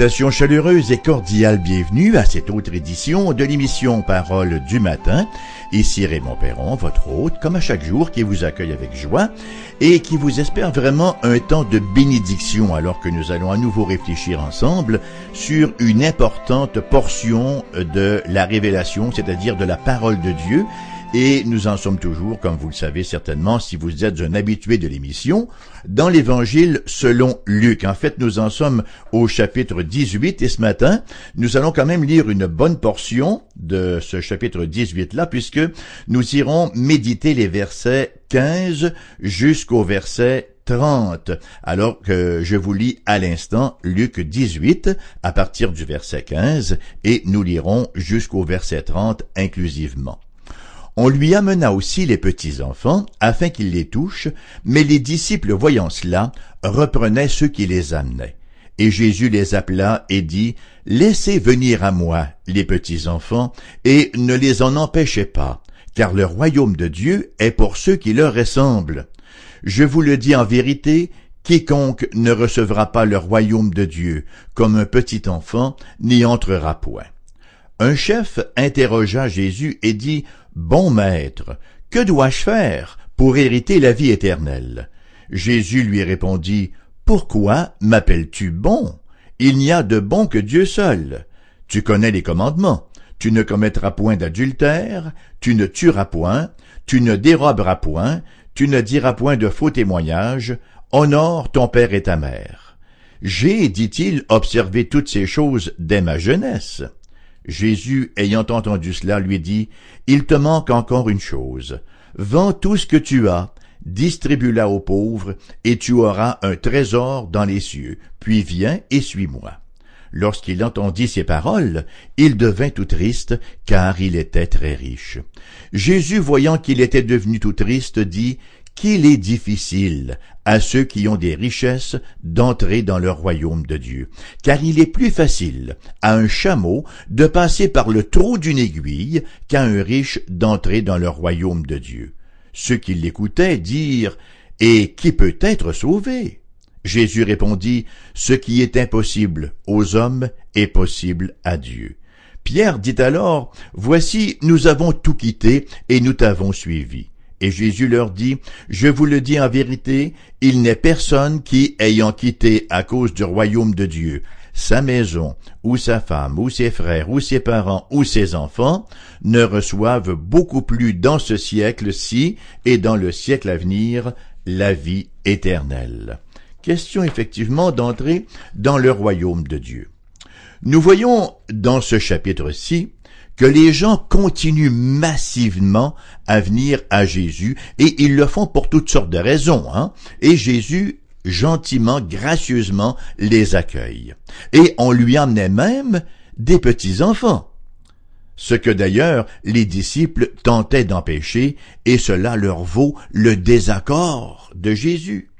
Salutations chaleureuses et cordiales, bienvenue à cette autre édition de l'émission Parole du matin. Ici Raymond Perron, votre hôte, comme à chaque jour, qui vous accueille avec joie et qui vous espère vraiment un temps de bénédiction alors que nous allons à nouveau réfléchir ensemble sur une importante portion de la révélation, c'est-à-dire de la parole de Dieu et nous en sommes toujours, comme vous le savez certainement, si vous êtes un habitué de l'émission, dans l'évangile selon Luc. En fait, nous en sommes au chapitre 18 et ce matin, nous allons quand même lire une bonne portion de ce chapitre 18-là, puisque nous irons méditer les versets 15 jusqu'au verset 30. Alors que je vous lis à l'instant Luc 18 à partir du verset 15 et nous lirons jusqu'au verset 30 inclusivement. On lui amena aussi les petits-enfants, afin qu'ils les touchent, mais les disciples voyant cela, reprenaient ceux qui les amenaient. Et Jésus les appela et dit, Laissez venir à moi les petits-enfants, et ne les en empêchez pas, car le royaume de Dieu est pour ceux qui leur ressemblent. Je vous le dis en vérité, quiconque ne recevra pas le royaume de Dieu comme un petit enfant n'y entrera point. Un chef interrogea Jésus et dit, Bon maître, que dois-je faire pour hériter la vie éternelle? Jésus lui répondit, Pourquoi m'appelles-tu bon? Il n'y a de bon que Dieu seul. Tu connais les commandements. Tu ne commettras point d'adultère, tu ne tueras point, tu ne déroberas point, tu ne diras point de faux témoignages, honore ton père et ta mère. J'ai, dit-il, observé toutes ces choses dès ma jeunesse. Jésus, ayant entendu cela, lui dit, Il te manque encore une chose. Vends tout ce que tu as, distribue-la aux pauvres, et tu auras un trésor dans les cieux, puis viens et suis-moi. Lorsqu'il entendit ces paroles, il devint tout triste, car il était très riche. Jésus, voyant qu'il était devenu tout triste, dit, qu'il est difficile à ceux qui ont des richesses d'entrer dans le royaume de Dieu, car il est plus facile à un chameau de passer par le trou d'une aiguille qu'à un riche d'entrer dans le royaume de Dieu. Ceux qui l'écoutaient dirent, Et qui peut être sauvé? Jésus répondit, Ce qui est impossible aux hommes est possible à Dieu. Pierre dit alors, Voici, nous avons tout quitté et nous t'avons suivi. Et Jésus leur dit, Je vous le dis en vérité, il n'est personne qui, ayant quitté à cause du royaume de Dieu, sa maison, ou sa femme, ou ses frères, ou ses parents, ou ses enfants, ne reçoive beaucoup plus dans ce siècle-ci et dans le siècle à venir la vie éternelle. Question effectivement d'entrer dans le royaume de Dieu. Nous voyons dans ce chapitre-ci que les gens continuent massivement à venir à Jésus et ils le font pour toutes sortes de raisons. Hein? Et Jésus gentiment, gracieusement les accueille. Et on lui emmenait même des petits-enfants. Ce que d'ailleurs les disciples tentaient d'empêcher, et cela leur vaut le désaccord de Jésus.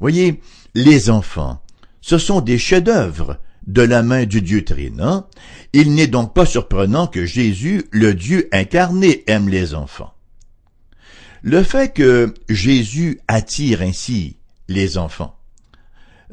Voyez, les enfants, ce sont des chefs-d'œuvre de la main du Dieu Trinant, il n'est donc pas surprenant que Jésus, le Dieu incarné, aime les enfants. Le fait que Jésus attire ainsi les enfants,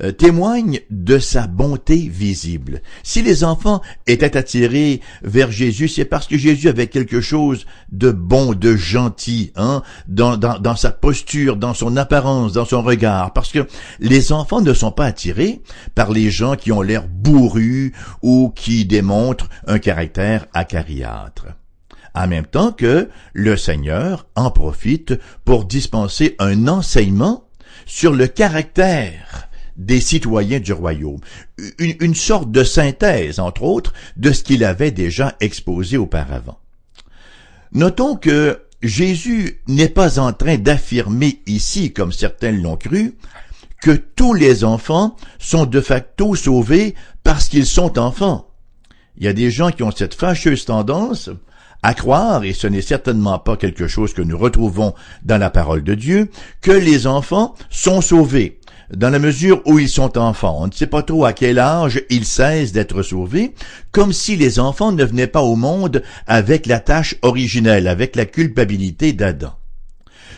euh, témoigne de sa bonté visible. Si les enfants étaient attirés vers Jésus, c'est parce que Jésus avait quelque chose de bon, de gentil, hein, dans, dans, dans sa posture, dans son apparence, dans son regard. Parce que les enfants ne sont pas attirés par les gens qui ont l'air bourrus ou qui démontrent un caractère acariâtre en même temps que le Seigneur en profite pour dispenser un enseignement sur le caractère des citoyens du royaume, une, sorte de synthèse, entre autres, de ce qu'il avait déjà exposé auparavant. Notons que Jésus n'est pas en train d'affirmer ici, comme certains l'ont cru, que tous les enfants sont de facto sauvés parce qu'ils sont enfants. Il y a des gens qui ont cette fâcheuse tendance à croire, et ce n'est certainement pas quelque chose que nous retrouvons dans la parole de Dieu, que les enfants sont sauvés dans la mesure où ils sont enfants. On ne sait pas trop à quel âge ils cessent d'être sauvés, comme si les enfants ne venaient pas au monde avec la tâche originelle, avec la culpabilité d'Adam.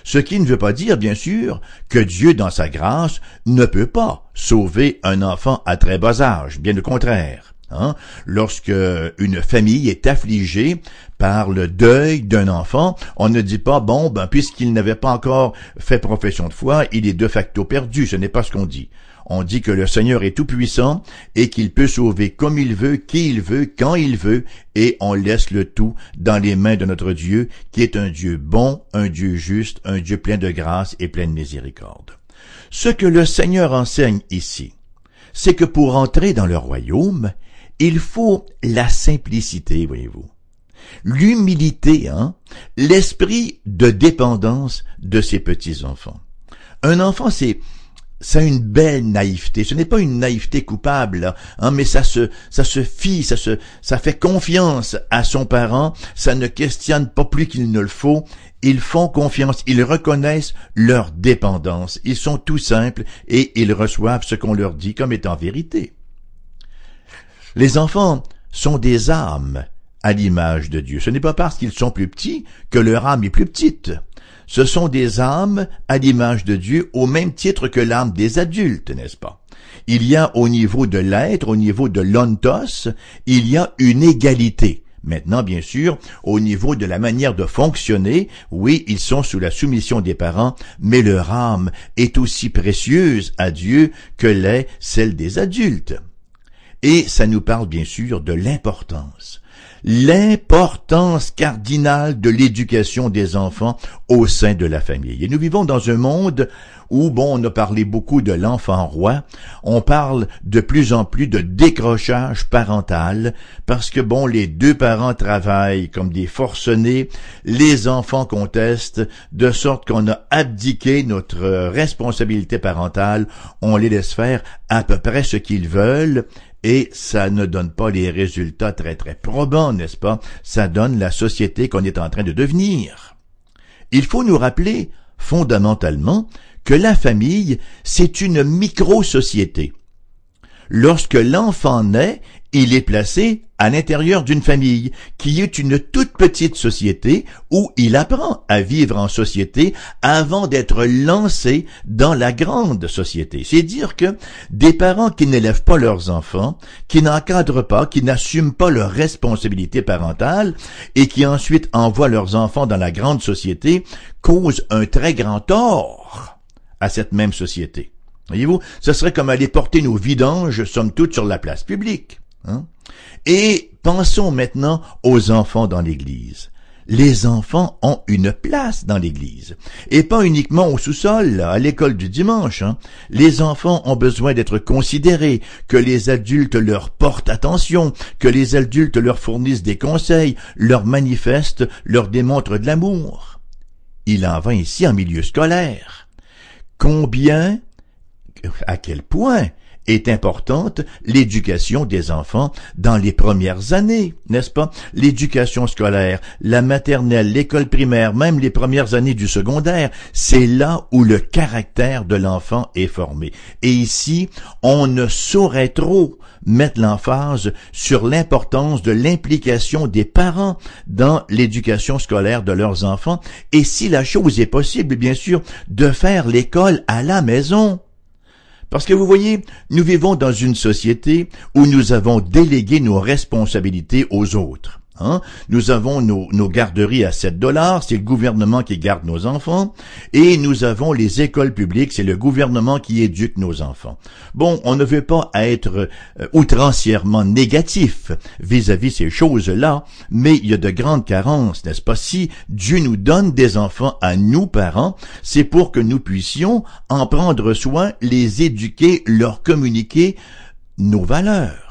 Ce qui ne veut pas dire, bien sûr, que Dieu, dans sa grâce, ne peut pas sauver un enfant à très bas âge, bien au contraire. Hein? Lorsque une famille est affligée par le deuil d'un enfant, on ne dit pas, bon, ben, puisqu'il n'avait pas encore fait profession de foi, il est de facto perdu. Ce n'est pas ce qu'on dit. On dit que le Seigneur est tout-puissant et qu'il peut sauver comme il veut, qui il veut, quand il veut, et on laisse le tout dans les mains de notre Dieu, qui est un Dieu bon, un Dieu juste, un Dieu plein de grâce et plein de miséricorde. Ce que le Seigneur enseigne ici, c'est que pour entrer dans le royaume, il faut la simplicité, voyez-vous. L'humilité, hein, l'esprit de dépendance de ses petits-enfants. Un enfant, c'est ça a une belle naïveté. Ce n'est pas une naïveté coupable, hein, mais ça se, ça se fie, ça se, ça fait confiance à son parent. Ça ne questionne pas plus qu'il ne le faut. Ils font confiance, ils reconnaissent leur dépendance. Ils sont tout simples et ils reçoivent ce qu'on leur dit comme étant vérité. Les enfants sont des âmes à l'image de Dieu. Ce n'est pas parce qu'ils sont plus petits que leur âme est plus petite. Ce sont des âmes à l'image de Dieu au même titre que l'âme des adultes, n'est-ce pas? Il y a au niveau de l'être, au niveau de l'ontos, il y a une égalité. Maintenant, bien sûr, au niveau de la manière de fonctionner, oui, ils sont sous la soumission des parents, mais leur âme est aussi précieuse à Dieu que l'est celle des adultes. Et ça nous parle bien sûr de l'importance. L'importance cardinale de l'éducation des enfants au sein de la famille. Et nous vivons dans un monde où, bon, on a parlé beaucoup de l'enfant roi, on parle de plus en plus de décrochage parental, parce que, bon, les deux parents travaillent comme des forcenés, les enfants contestent, de sorte qu'on a abdiqué notre responsabilité parentale, on les laisse faire à peu près ce qu'ils veulent, et ça ne donne pas les résultats très très probants, n'est-ce pas? Ça donne la société qu'on est en train de devenir. Il faut nous rappeler, fondamentalement, que la famille, c'est une micro-société. Lorsque l'enfant naît, il est placé à l'intérieur d'une famille, qui est une toute petite société où il apprend à vivre en société avant d'être lancé dans la grande société. C'est dire que des parents qui n'élèvent pas leurs enfants, qui n'encadrent pas, qui n'assument pas leurs responsabilités parentales et qui ensuite envoient leurs enfants dans la grande société causent un très grand tort à cette même société. Voyez-vous, ce serait comme aller porter nos vidanges, somme toute, sur la place publique. Hein? Et pensons maintenant aux enfants dans l'Église. Les enfants ont une place dans l'Église. Et pas uniquement au sous-sol, à l'école du dimanche. Hein. Les enfants ont besoin d'être considérés, que les adultes leur portent attention, que les adultes leur fournissent des conseils, leur manifestent, leur démontrent de l'amour. Il en va ici en milieu scolaire. Combien, à quel point est importante l'éducation des enfants dans les premières années, n'est-ce pas? L'éducation scolaire, la maternelle, l'école primaire, même les premières années du secondaire, c'est là où le caractère de l'enfant est formé. Et ici, on ne saurait trop mettre l'emphase sur l'importance de l'implication des parents dans l'éducation scolaire de leurs enfants et si la chose est possible, bien sûr, de faire l'école à la maison. Parce que vous voyez, nous vivons dans une société où nous avons délégué nos responsabilités aux autres. Hein? Nous avons nos, garderies à 7 dollars, c'est le gouvernement qui garde nos enfants, et nous avons les écoles publiques, c'est le gouvernement qui éduque nos enfants. Bon, on ne veut pas être euh, outrancièrement négatif vis-à-vis -vis ces choses-là, mais il y a de grandes carences, n'est-ce pas? Si Dieu nous donne des enfants à nous, parents, c'est pour que nous puissions en prendre soin, les éduquer, leur communiquer nos valeurs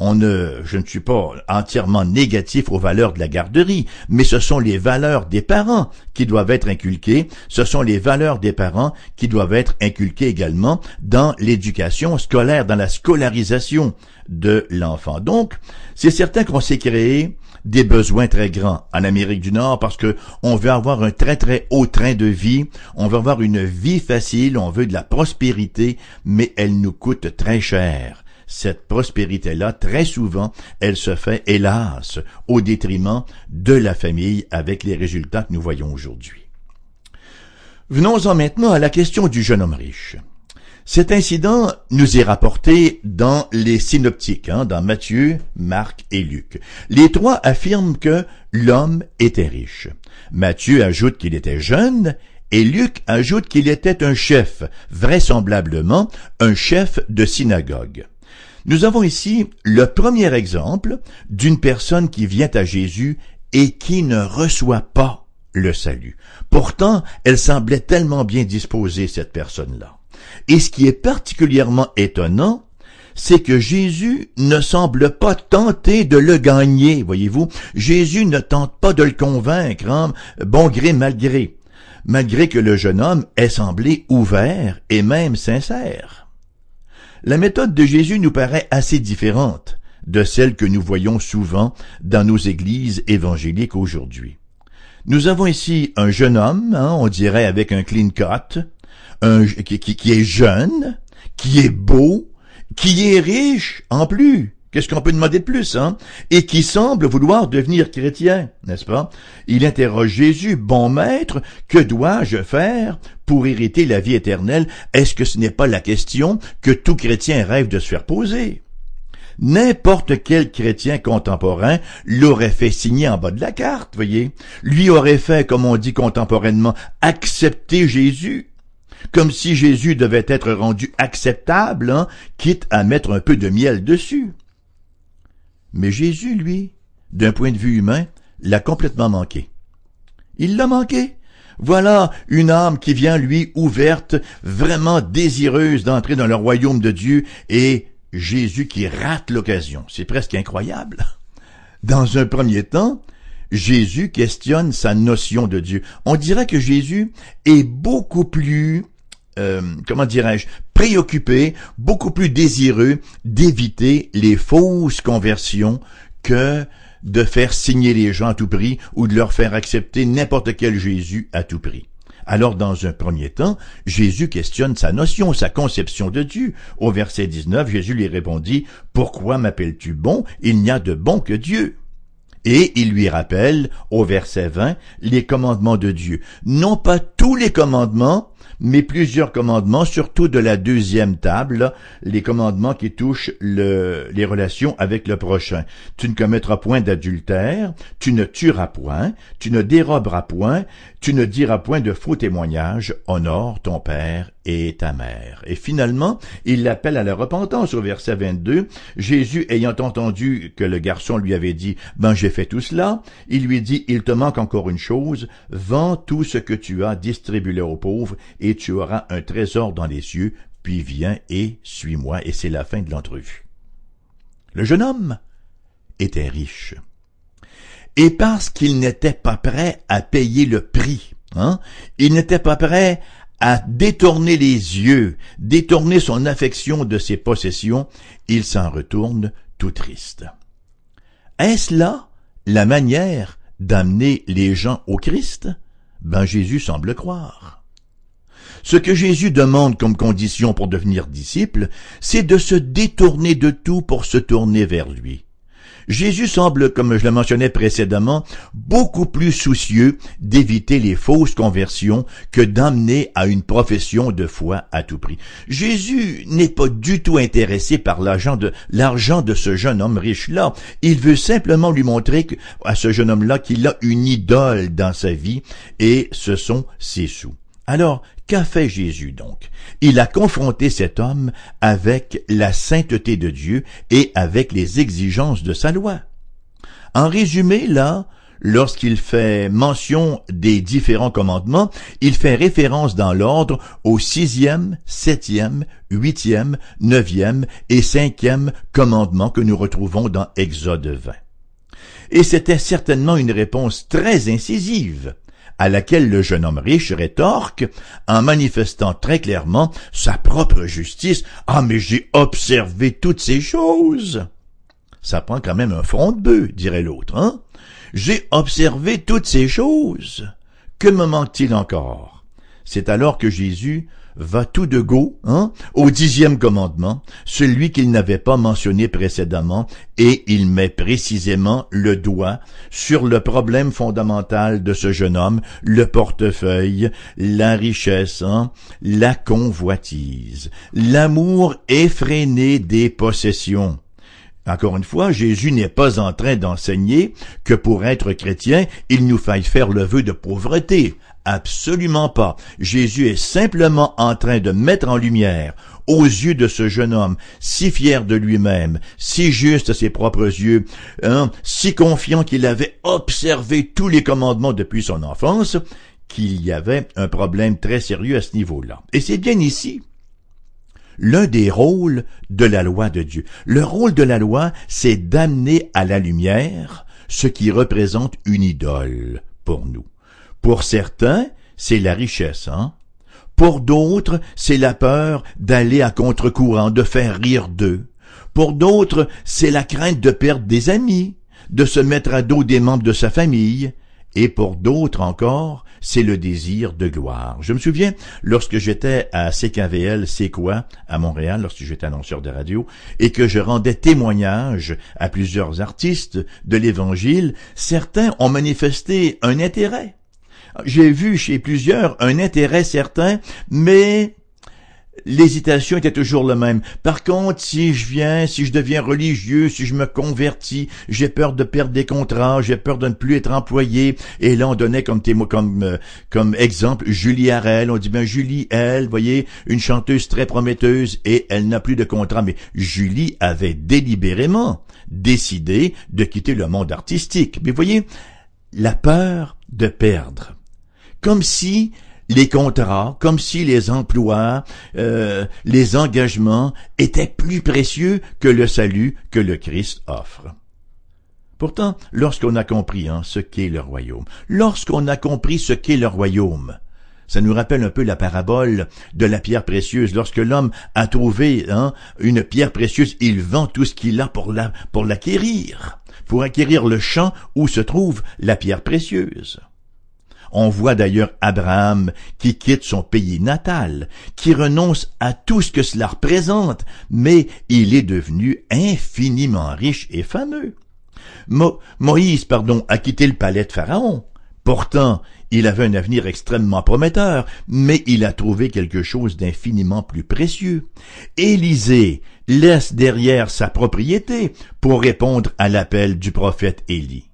je ne suis pas entièrement négatif aux valeurs de la garderie, mais ce sont les valeurs des parents qui doivent être inculquées, ce sont les valeurs des parents qui doivent être inculquées également dans l'éducation scolaire, dans la scolarisation de l'enfant. Donc, c'est certain qu'on s'est créé des besoins très grands en Amérique du Nord parce que on veut avoir un très très haut train de vie, on veut avoir une vie facile, on veut de la prospérité, mais elle nous coûte très cher cette prospérité-là, très souvent, elle se fait, hélas, au détriment de la famille avec les résultats que nous voyons aujourd'hui. Venons-en maintenant à la question du jeune homme riche. Cet incident nous est rapporté dans les synoptiques, hein, dans Matthieu, Marc et Luc. Les trois affirment que l'homme était riche. Matthieu ajoute qu'il était jeune et Luc ajoute qu'il était un chef, vraisemblablement un chef de synagogue. Nous avons ici le premier exemple d'une personne qui vient à Jésus et qui ne reçoit pas le salut. Pourtant, elle semblait tellement bien disposée, cette personne-là. Et ce qui est particulièrement étonnant, c'est que Jésus ne semble pas tenter de le gagner, voyez-vous. Jésus ne tente pas de le convaincre, hein, bon gré mal gré, malgré que le jeune homme ait semblé ouvert et même sincère. La méthode de Jésus nous paraît assez différente de celle que nous voyons souvent dans nos églises évangéliques aujourd'hui. Nous avons ici un jeune homme, hein, on dirait avec un clean cut, qui, est jeune, qui est beau, qui est riche en plus. Qu'est-ce qu'on peut demander de plus, hein? Et qui semble vouloir devenir chrétien, n'est-ce pas? Il interroge Jésus, bon maître, que dois-je faire pour hériter la vie éternelle? Est-ce que ce n'est pas la question que tout chrétien rêve de se faire poser? N'importe quel chrétien contemporain l'aurait fait signer en bas de la carte, voyez. Lui aurait fait, comme on dit contemporainement, accepter Jésus, comme si Jésus devait être rendu acceptable, hein, quitte à mettre un peu de miel dessus. Mais Jésus, lui, d'un point de vue humain, l'a complètement manqué. Il l'a manqué. Voilà une âme qui vient, lui, ouverte, vraiment désireuse d'entrer dans le royaume de Dieu et Jésus qui rate l'occasion. C'est presque incroyable. Dans un premier temps, Jésus questionne sa notion de Dieu. On dirait que Jésus est beaucoup plus, euh, comment dirais-je, préoccupé, beaucoup plus désireux d'éviter les fausses conversions que de faire signer les gens à tout prix ou de leur faire accepter n'importe quel Jésus à tout prix. Alors dans un premier temps, Jésus questionne sa notion, sa conception de Dieu. Au verset 19, Jésus lui répondit, Pourquoi m'appelles-tu bon? Il n'y a de bon que Dieu. Et il lui rappelle, au verset 20, les commandements de Dieu. Non pas tous les commandements, mais plusieurs commandements, surtout de la deuxième table, les commandements qui touchent le, les relations avec le prochain. Tu ne commettras point d'adultère, tu ne tueras point, tu ne déroberas point, tu ne diras point de faux témoignages, honore ton père et ta mère. Et finalement, il l'appelle à la repentance au verset 22. Jésus ayant entendu que le garçon lui avait dit, ben j'ai fait tout cela, il lui dit, il te manque encore une chose, vends tout ce que tu as, distribue-le aux pauvres, et tu auras un trésor dans les cieux, puis viens et suis-moi, et c'est la fin de l'entrevue. Le jeune homme était riche. Et parce qu'il n'était pas prêt à payer le prix, hein, il n'était pas prêt à détourner les yeux, détourner son affection de ses possessions, il s'en retourne tout triste. Est-ce là la manière d'amener les gens au Christ? Ben Jésus semble croire. Ce que Jésus demande comme condition pour devenir disciple, c'est de se détourner de tout pour se tourner vers lui. Jésus semble, comme je le mentionnais précédemment, beaucoup plus soucieux d'éviter les fausses conversions que d'emmener à une profession de foi à tout prix. Jésus n'est pas du tout intéressé par l'argent de, l'argent de ce jeune homme riche-là. Il veut simplement lui montrer à ce jeune homme-là qu'il a une idole dans sa vie et ce sont ses sous. Alors, qu'a fait Jésus donc? Il a confronté cet homme avec la sainteté de Dieu et avec les exigences de sa loi. En résumé, là, lorsqu'il fait mention des différents commandements, il fait référence dans l'ordre au sixième, septième, huitième, neuvième et cinquième commandement que nous retrouvons dans Exode 20. Et c'était certainement une réponse très incisive à laquelle le jeune homme riche rétorque en manifestant très clairement sa propre justice. Ah, mais j'ai observé toutes ces choses. Ça prend quand même un front de bœuf, dirait l'autre, hein? J'ai observé toutes ces choses. Que me manque-t-il encore? C'est alors que Jésus va tout de go hein, au dixième commandement, celui qu'il n'avait pas mentionné précédemment, et il met précisément le doigt sur le problème fondamental de ce jeune homme, le portefeuille, la richesse, hein, la convoitise, l'amour effréné des possessions. Encore une fois, Jésus n'est pas en train d'enseigner que pour être chrétien, il nous faille faire le vœu de pauvreté. Absolument pas. Jésus est simplement en train de mettre en lumière aux yeux de ce jeune homme, si fier de lui-même, si juste à ses propres yeux, hein, si confiant qu'il avait observé tous les commandements depuis son enfance, qu'il y avait un problème très sérieux à ce niveau-là. Et c'est bien ici l'un des rôles de la loi de Dieu. Le rôle de la loi, c'est d'amener à la lumière ce qui représente une idole pour nous. Pour certains, c'est la richesse, hein? Pour d'autres, c'est la peur d'aller à contre-courant, de faire rire d'eux. Pour d'autres, c'est la crainte de perdre des amis, de se mettre à dos des membres de sa famille. Et pour d'autres encore, c'est le désir de gloire. Je me souviens, lorsque j'étais à CKVL, c'est quoi, à Montréal, lorsque j'étais annonceur de radio, et que je rendais témoignage à plusieurs artistes de l'Évangile, certains ont manifesté un intérêt j'ai vu chez plusieurs un intérêt certain, mais l'hésitation était toujours la même. Par contre, si je viens, si je deviens religieux, si je me convertis, j'ai peur de perdre des contrats, j'ai peur de ne plus être employé. Et là, on donnait comme comme euh, comme exemple Julie Harel. On dit ben Julie, elle, voyez, une chanteuse très prometteuse et elle n'a plus de contrat. Mais Julie avait délibérément décidé de quitter le monde artistique. Mais voyez, la peur de perdre comme si les contrats, comme si les emplois, euh, les engagements étaient plus précieux que le salut que le Christ offre. Pourtant, lorsqu'on a compris hein, ce qu'est le royaume, lorsqu'on a compris ce qu'est le royaume, ça nous rappelle un peu la parabole de la pierre précieuse. Lorsque l'homme a trouvé hein, une pierre précieuse, il vend tout ce qu'il a pour la pour l'acquérir, pour acquérir le champ où se trouve la pierre précieuse. On voit d'ailleurs Abraham qui quitte son pays natal, qui renonce à tout ce que cela représente, mais il est devenu infiniment riche et fameux. Moïse, pardon, a quitté le palais de Pharaon. Pourtant, il avait un avenir extrêmement prometteur, mais il a trouvé quelque chose d'infiniment plus précieux. Élisée laisse derrière sa propriété pour répondre à l'appel du prophète Élie.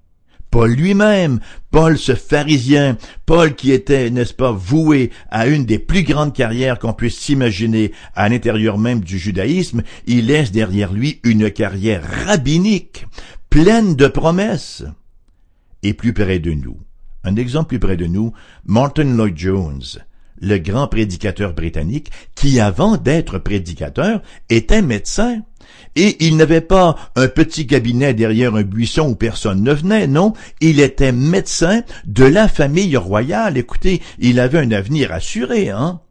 Paul lui-même, Paul ce pharisien, Paul qui était, n'est-ce pas, voué à une des plus grandes carrières qu'on puisse s'imaginer à l'intérieur même du judaïsme, il laisse derrière lui une carrière rabbinique, pleine de promesses. Et plus près de nous, un exemple plus près de nous, Martin Lloyd Jones, le grand prédicateur britannique, qui avant d'être prédicateur était médecin. Et il n'avait pas un petit cabinet derrière un buisson où personne ne venait, non, il était médecin de la famille royale. Écoutez, il avait un avenir assuré, hein.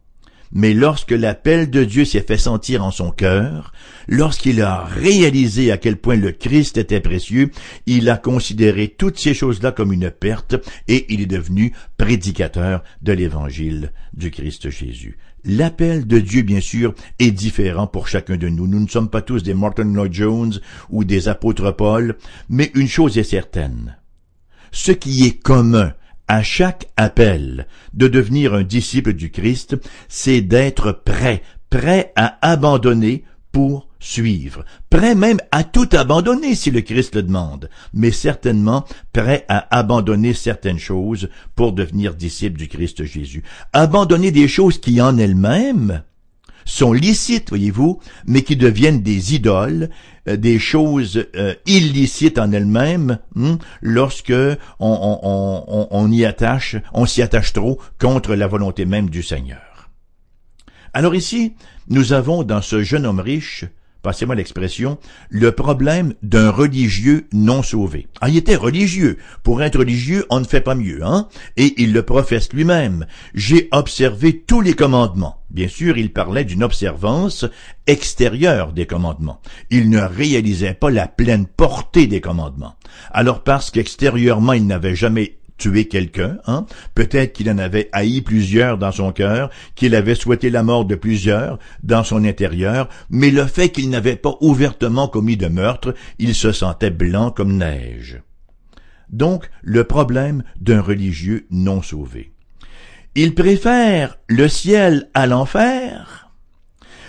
Mais lorsque l'appel de Dieu s'est fait sentir en son cœur, lorsqu'il a réalisé à quel point le Christ était précieux, il a considéré toutes ces choses-là comme une perte et il est devenu prédicateur de l'évangile du Christ Jésus. L'appel de Dieu, bien sûr, est différent pour chacun de nous. Nous ne sommes pas tous des Martin Lloyd Jones ou des apôtres Paul, mais une chose est certaine. Ce qui est commun à chaque appel de devenir un disciple du Christ, c'est d'être prêt, prêt à abandonner pour suivre, prêt même à tout abandonner si le Christ le demande, mais certainement prêt à abandonner certaines choses pour devenir disciple du Christ Jésus. Abandonner des choses qui en elles-mêmes sont licites, voyez-vous, mais qui deviennent des idoles, euh, des choses euh, illicites en elles-mêmes, hein, lorsque y attache, on s'y attache trop contre la volonté même du Seigneur. Alors ici, nous avons dans ce jeune homme riche passez-moi l'expression, le problème d'un religieux non sauvé. Ah, il était religieux. Pour être religieux, on ne fait pas mieux, hein? Et il le professe lui-même. J'ai observé tous les commandements. Bien sûr, il parlait d'une observance extérieure des commandements. Il ne réalisait pas la pleine portée des commandements. Alors parce qu'extérieurement il n'avait jamais tuer quelqu'un, hein? Peut-être qu'il en avait haï plusieurs dans son cœur, qu'il avait souhaité la mort de plusieurs dans son intérieur, mais le fait qu'il n'avait pas ouvertement commis de meurtre, il se sentait blanc comme neige. Donc, le problème d'un religieux non sauvé. Il préfère le ciel à l'enfer,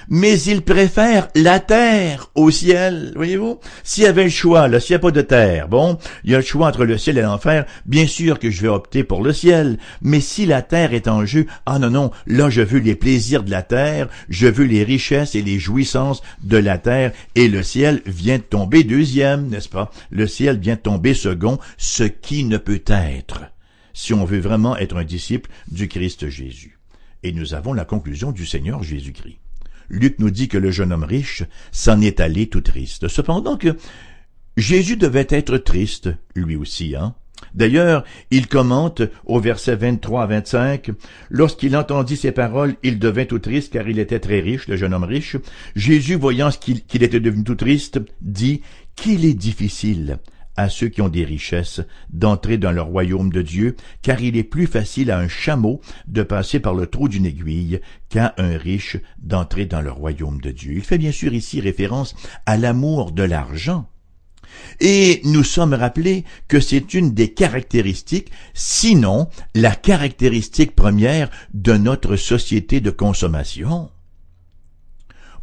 mais il préfère la terre au ciel, voyez-vous? S'il y avait le choix, là, s'il n'y a pas de terre, bon, il y a le choix entre le ciel et l'enfer, bien sûr que je vais opter pour le ciel, mais si la terre est en jeu, ah non, non, là je veux les plaisirs de la terre, je veux les richesses et les jouissances de la terre, et le ciel vient tomber deuxième, n'est-ce pas? Le ciel vient tomber second, ce qui ne peut être, si on veut vraiment être un disciple du Christ Jésus. Et nous avons la conclusion du Seigneur Jésus-Christ. Luc nous dit que le jeune homme riche s'en est allé tout triste. Cependant que Jésus devait être triste, lui aussi, hein. D'ailleurs, il commente au verset 23 à 25, Lorsqu'il entendit ces paroles, il devint tout triste car il était très riche, le jeune homme riche. Jésus, voyant qu'il était devenu tout triste, dit, Qu'il est difficile à ceux qui ont des richesses d'entrer dans le royaume de Dieu, car il est plus facile à un chameau de passer par le trou d'une aiguille qu'à un riche d'entrer dans le royaume de Dieu. Il fait bien sûr ici référence à l'amour de l'argent. Et nous sommes rappelés que c'est une des caractéristiques, sinon la caractéristique première de notre société de consommation.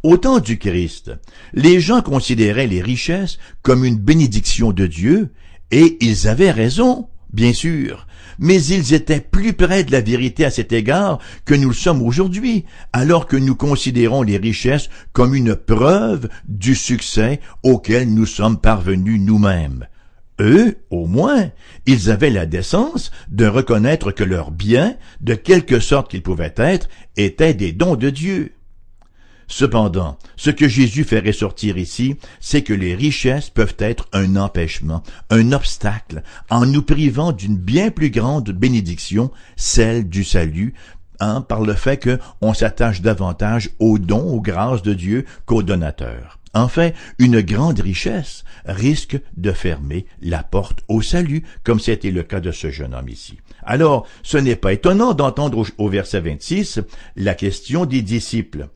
Au temps du Christ, les gens considéraient les richesses comme une bénédiction de Dieu, et ils avaient raison, bien sûr, mais ils étaient plus près de la vérité à cet égard que nous le sommes aujourd'hui, alors que nous considérons les richesses comme une preuve du succès auquel nous sommes parvenus nous-mêmes. Eux, au moins, ils avaient la décence de reconnaître que leurs biens, de quelque sorte qu'ils pouvaient être, étaient des dons de Dieu. Cependant, ce que Jésus fait ressortir ici, c'est que les richesses peuvent être un empêchement, un obstacle, en nous privant d'une bien plus grande bénédiction, celle du salut, hein, par le fait qu'on s'attache davantage aux dons, aux grâces de Dieu qu'aux donateurs. Enfin, une grande richesse risque de fermer la porte au salut, comme c'était le cas de ce jeune homme ici. Alors, ce n'est pas étonnant d'entendre au verset 26 la question des disciples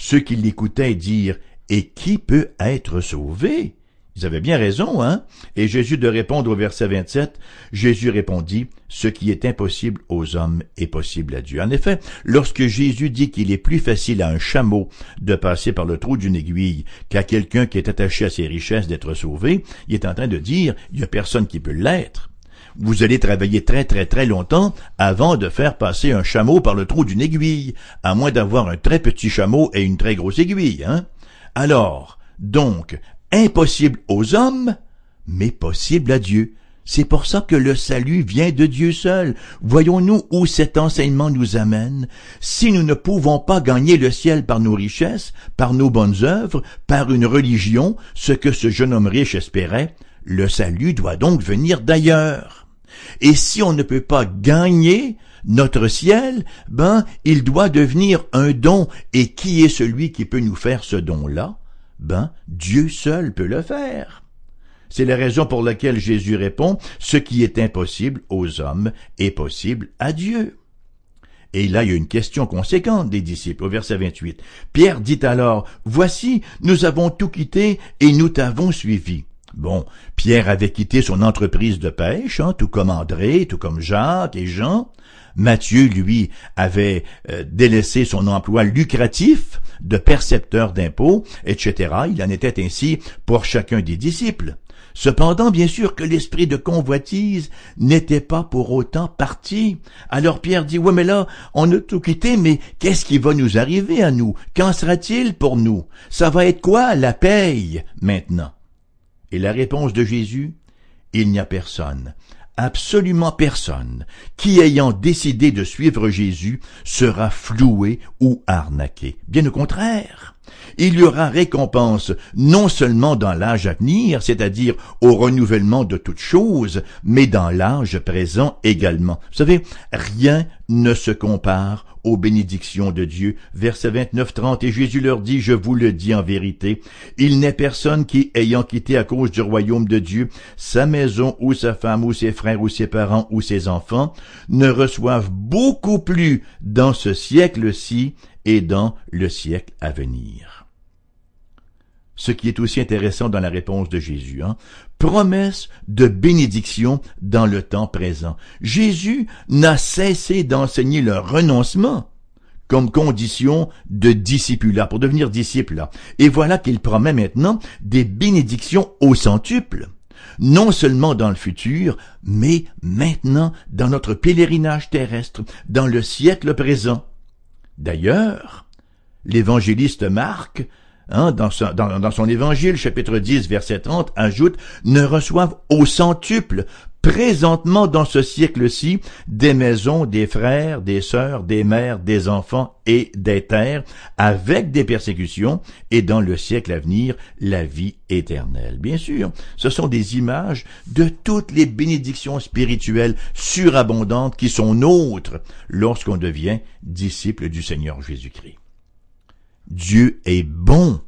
ceux qui l'écoutaient dire Et qui peut être sauvé? Ils avaient bien raison, hein? Et Jésus de répondre au verset 27, Jésus répondit, Ce qui est impossible aux hommes est possible à Dieu. En effet, lorsque Jésus dit qu'il est plus facile à un chameau de passer par le trou d'une aiguille qu'à quelqu'un qui est attaché à ses richesses d'être sauvé, il est en train de dire, il n'y a personne qui peut l'être vous allez travailler très très très longtemps avant de faire passer un chameau par le trou d'une aiguille, à moins d'avoir un très petit chameau et une très grosse aiguille, hein. Alors, donc, impossible aux hommes, mais possible à Dieu. C'est pour ça que le salut vient de Dieu seul. Voyons-nous où cet enseignement nous amène. Si nous ne pouvons pas gagner le ciel par nos richesses, par nos bonnes œuvres, par une religion, ce que ce jeune homme riche espérait, le salut doit donc venir d'ailleurs. Et si on ne peut pas gagner notre ciel, ben, il doit devenir un don. Et qui est celui qui peut nous faire ce don-là? Ben, Dieu seul peut le faire. C'est la raison pour laquelle Jésus répond, ce qui est impossible aux hommes est possible à Dieu. Et là, il y a une question conséquente des disciples au verset 28. Pierre dit alors, Voici, nous avons tout quitté et nous t'avons suivi. Bon, Pierre avait quitté son entreprise de pêche, hein, tout comme André, tout comme Jacques et Jean. Matthieu, lui, avait euh, délaissé son emploi lucratif de percepteur d'impôts, etc. Il en était ainsi pour chacun des disciples. Cependant, bien sûr que l'esprit de convoitise n'était pas pour autant parti. Alors Pierre dit, ouais, mais là, on a tout quitté, mais qu'est-ce qui va nous arriver à nous? Qu'en sera-t-il pour nous? Ça va être quoi la paye maintenant? Et la réponse de Jésus, il n'y a personne, absolument personne, qui ayant décidé de suivre Jésus sera floué ou arnaqué. Bien au contraire. Il y aura récompense non seulement dans l'âge à venir, c'est-à-dire au renouvellement de toutes choses, mais dans l'âge présent également. Vous savez, rien ne se compare aux bénédictions de Dieu. Verset 29-30, et Jésus leur dit, je vous le dis en vérité, il n'est personne qui, ayant quitté à cause du royaume de Dieu, sa maison ou sa femme ou ses frères ou ses parents ou ses enfants, ne reçoivent beaucoup plus dans ce siècle-ci et dans le siècle à venir. Ce qui est aussi intéressant dans la réponse de Jésus, hein? promesse de bénédiction dans le temps présent. Jésus n'a cessé d'enseigner le renoncement comme condition de discipulat, pour devenir disciple. Et voilà qu'il promet maintenant des bénédictions au centuple non seulement dans le futur, mais maintenant dans notre pèlerinage terrestre, dans le siècle présent. D'ailleurs, l'évangéliste Marc Hein, dans, son, dans, son évangile, chapitre 10, verset 30, ajoute, ne reçoivent au centuple, présentement dans ce siècle-ci, des maisons, des frères, des sœurs, des mères, des enfants et des terres, avec des persécutions, et dans le siècle à venir, la vie éternelle. Bien sûr, ce sont des images de toutes les bénédictions spirituelles surabondantes qui sont nôtres lorsqu'on devient disciple du Seigneur Jésus-Christ. Dieu est bon.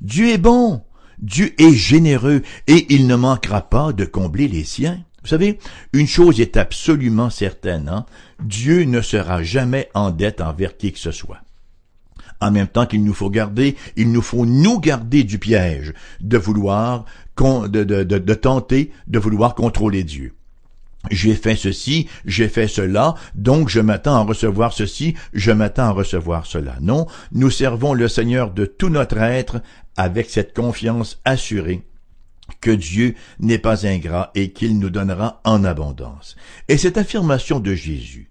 Dieu est bon. Dieu est généreux et il ne manquera pas de combler les siens. Vous savez, une chose est absolument certaine, hein? Dieu ne sera jamais en dette envers qui que ce soit. En même temps qu'il nous faut garder, il nous faut nous garder du piège de vouloir, de, tenter de vouloir contrôler Dieu j'ai fait ceci, j'ai fait cela, donc je m'attends à recevoir ceci, je m'attends à recevoir cela. Non, nous servons le Seigneur de tout notre être avec cette confiance assurée que Dieu n'est pas ingrat et qu'il nous donnera en abondance. Et cette affirmation de Jésus,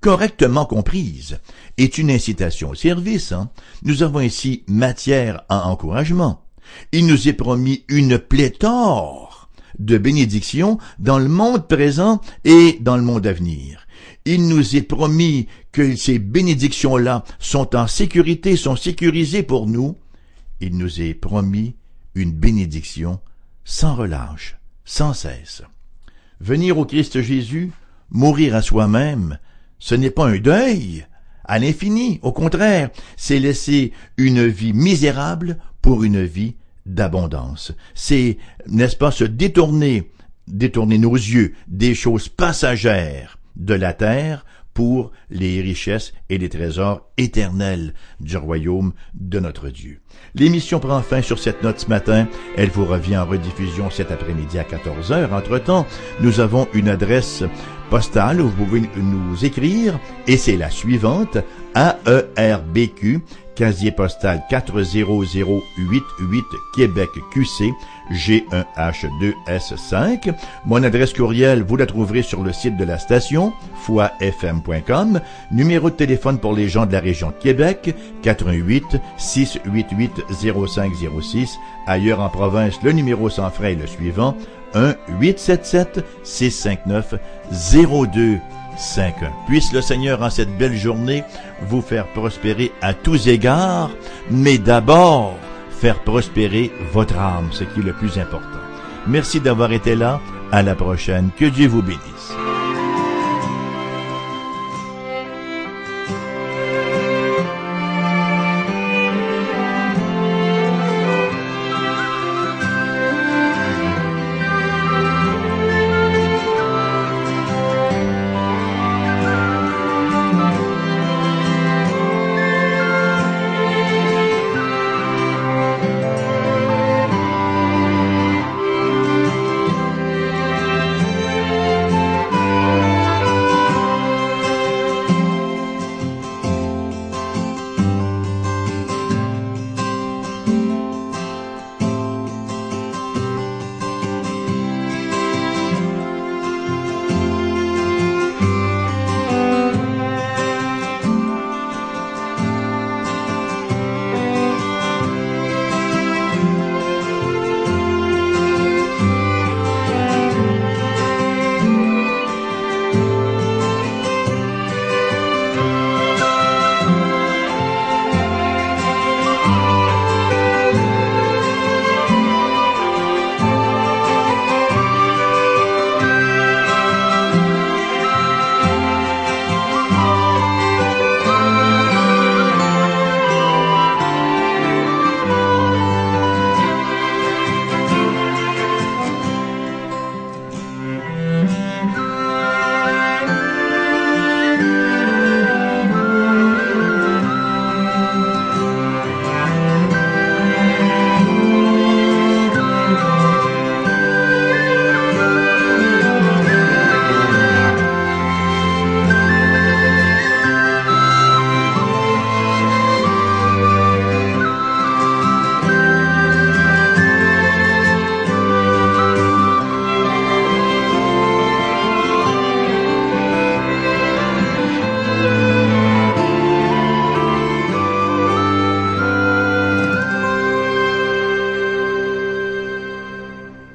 correctement comprise, est une incitation au service. Hein. Nous avons ici matière à encouragement. Il nous est promis une pléthore de bénédiction dans le monde présent et dans le monde à venir. Il nous est promis que ces bénédictions-là sont en sécurité, sont sécurisées pour nous. Il nous est promis une bénédiction sans relâche, sans cesse. Venir au Christ Jésus, mourir à soi-même, ce n'est pas un deuil à l'infini, au contraire, c'est laisser une vie misérable pour une vie d'abondance. C'est, n'est-ce pas, se détourner, détourner nos yeux des choses passagères de la terre pour les richesses et les trésors éternels du royaume de notre Dieu. L'émission prend fin sur cette note ce matin. Elle vous revient en rediffusion cet après-midi à 14 heures. Entre-temps, nous avons une adresse postale où vous pouvez nous écrire et c'est la suivante AERBQ casier postal 40088 Québec QC G1H2S5. Mon adresse courriel, vous la trouverez sur le site de la station, foifm.com. Numéro de téléphone pour les gens de la région Québec, 88 688 0506. Ailleurs en province, le numéro sans frais est le suivant, 1 877 659 02 5.1. Puisse le Seigneur en cette belle journée vous faire prospérer à tous égards, mais d'abord faire prospérer votre âme, ce qui est le plus important. Merci d'avoir été là. À la prochaine. Que Dieu vous bénisse.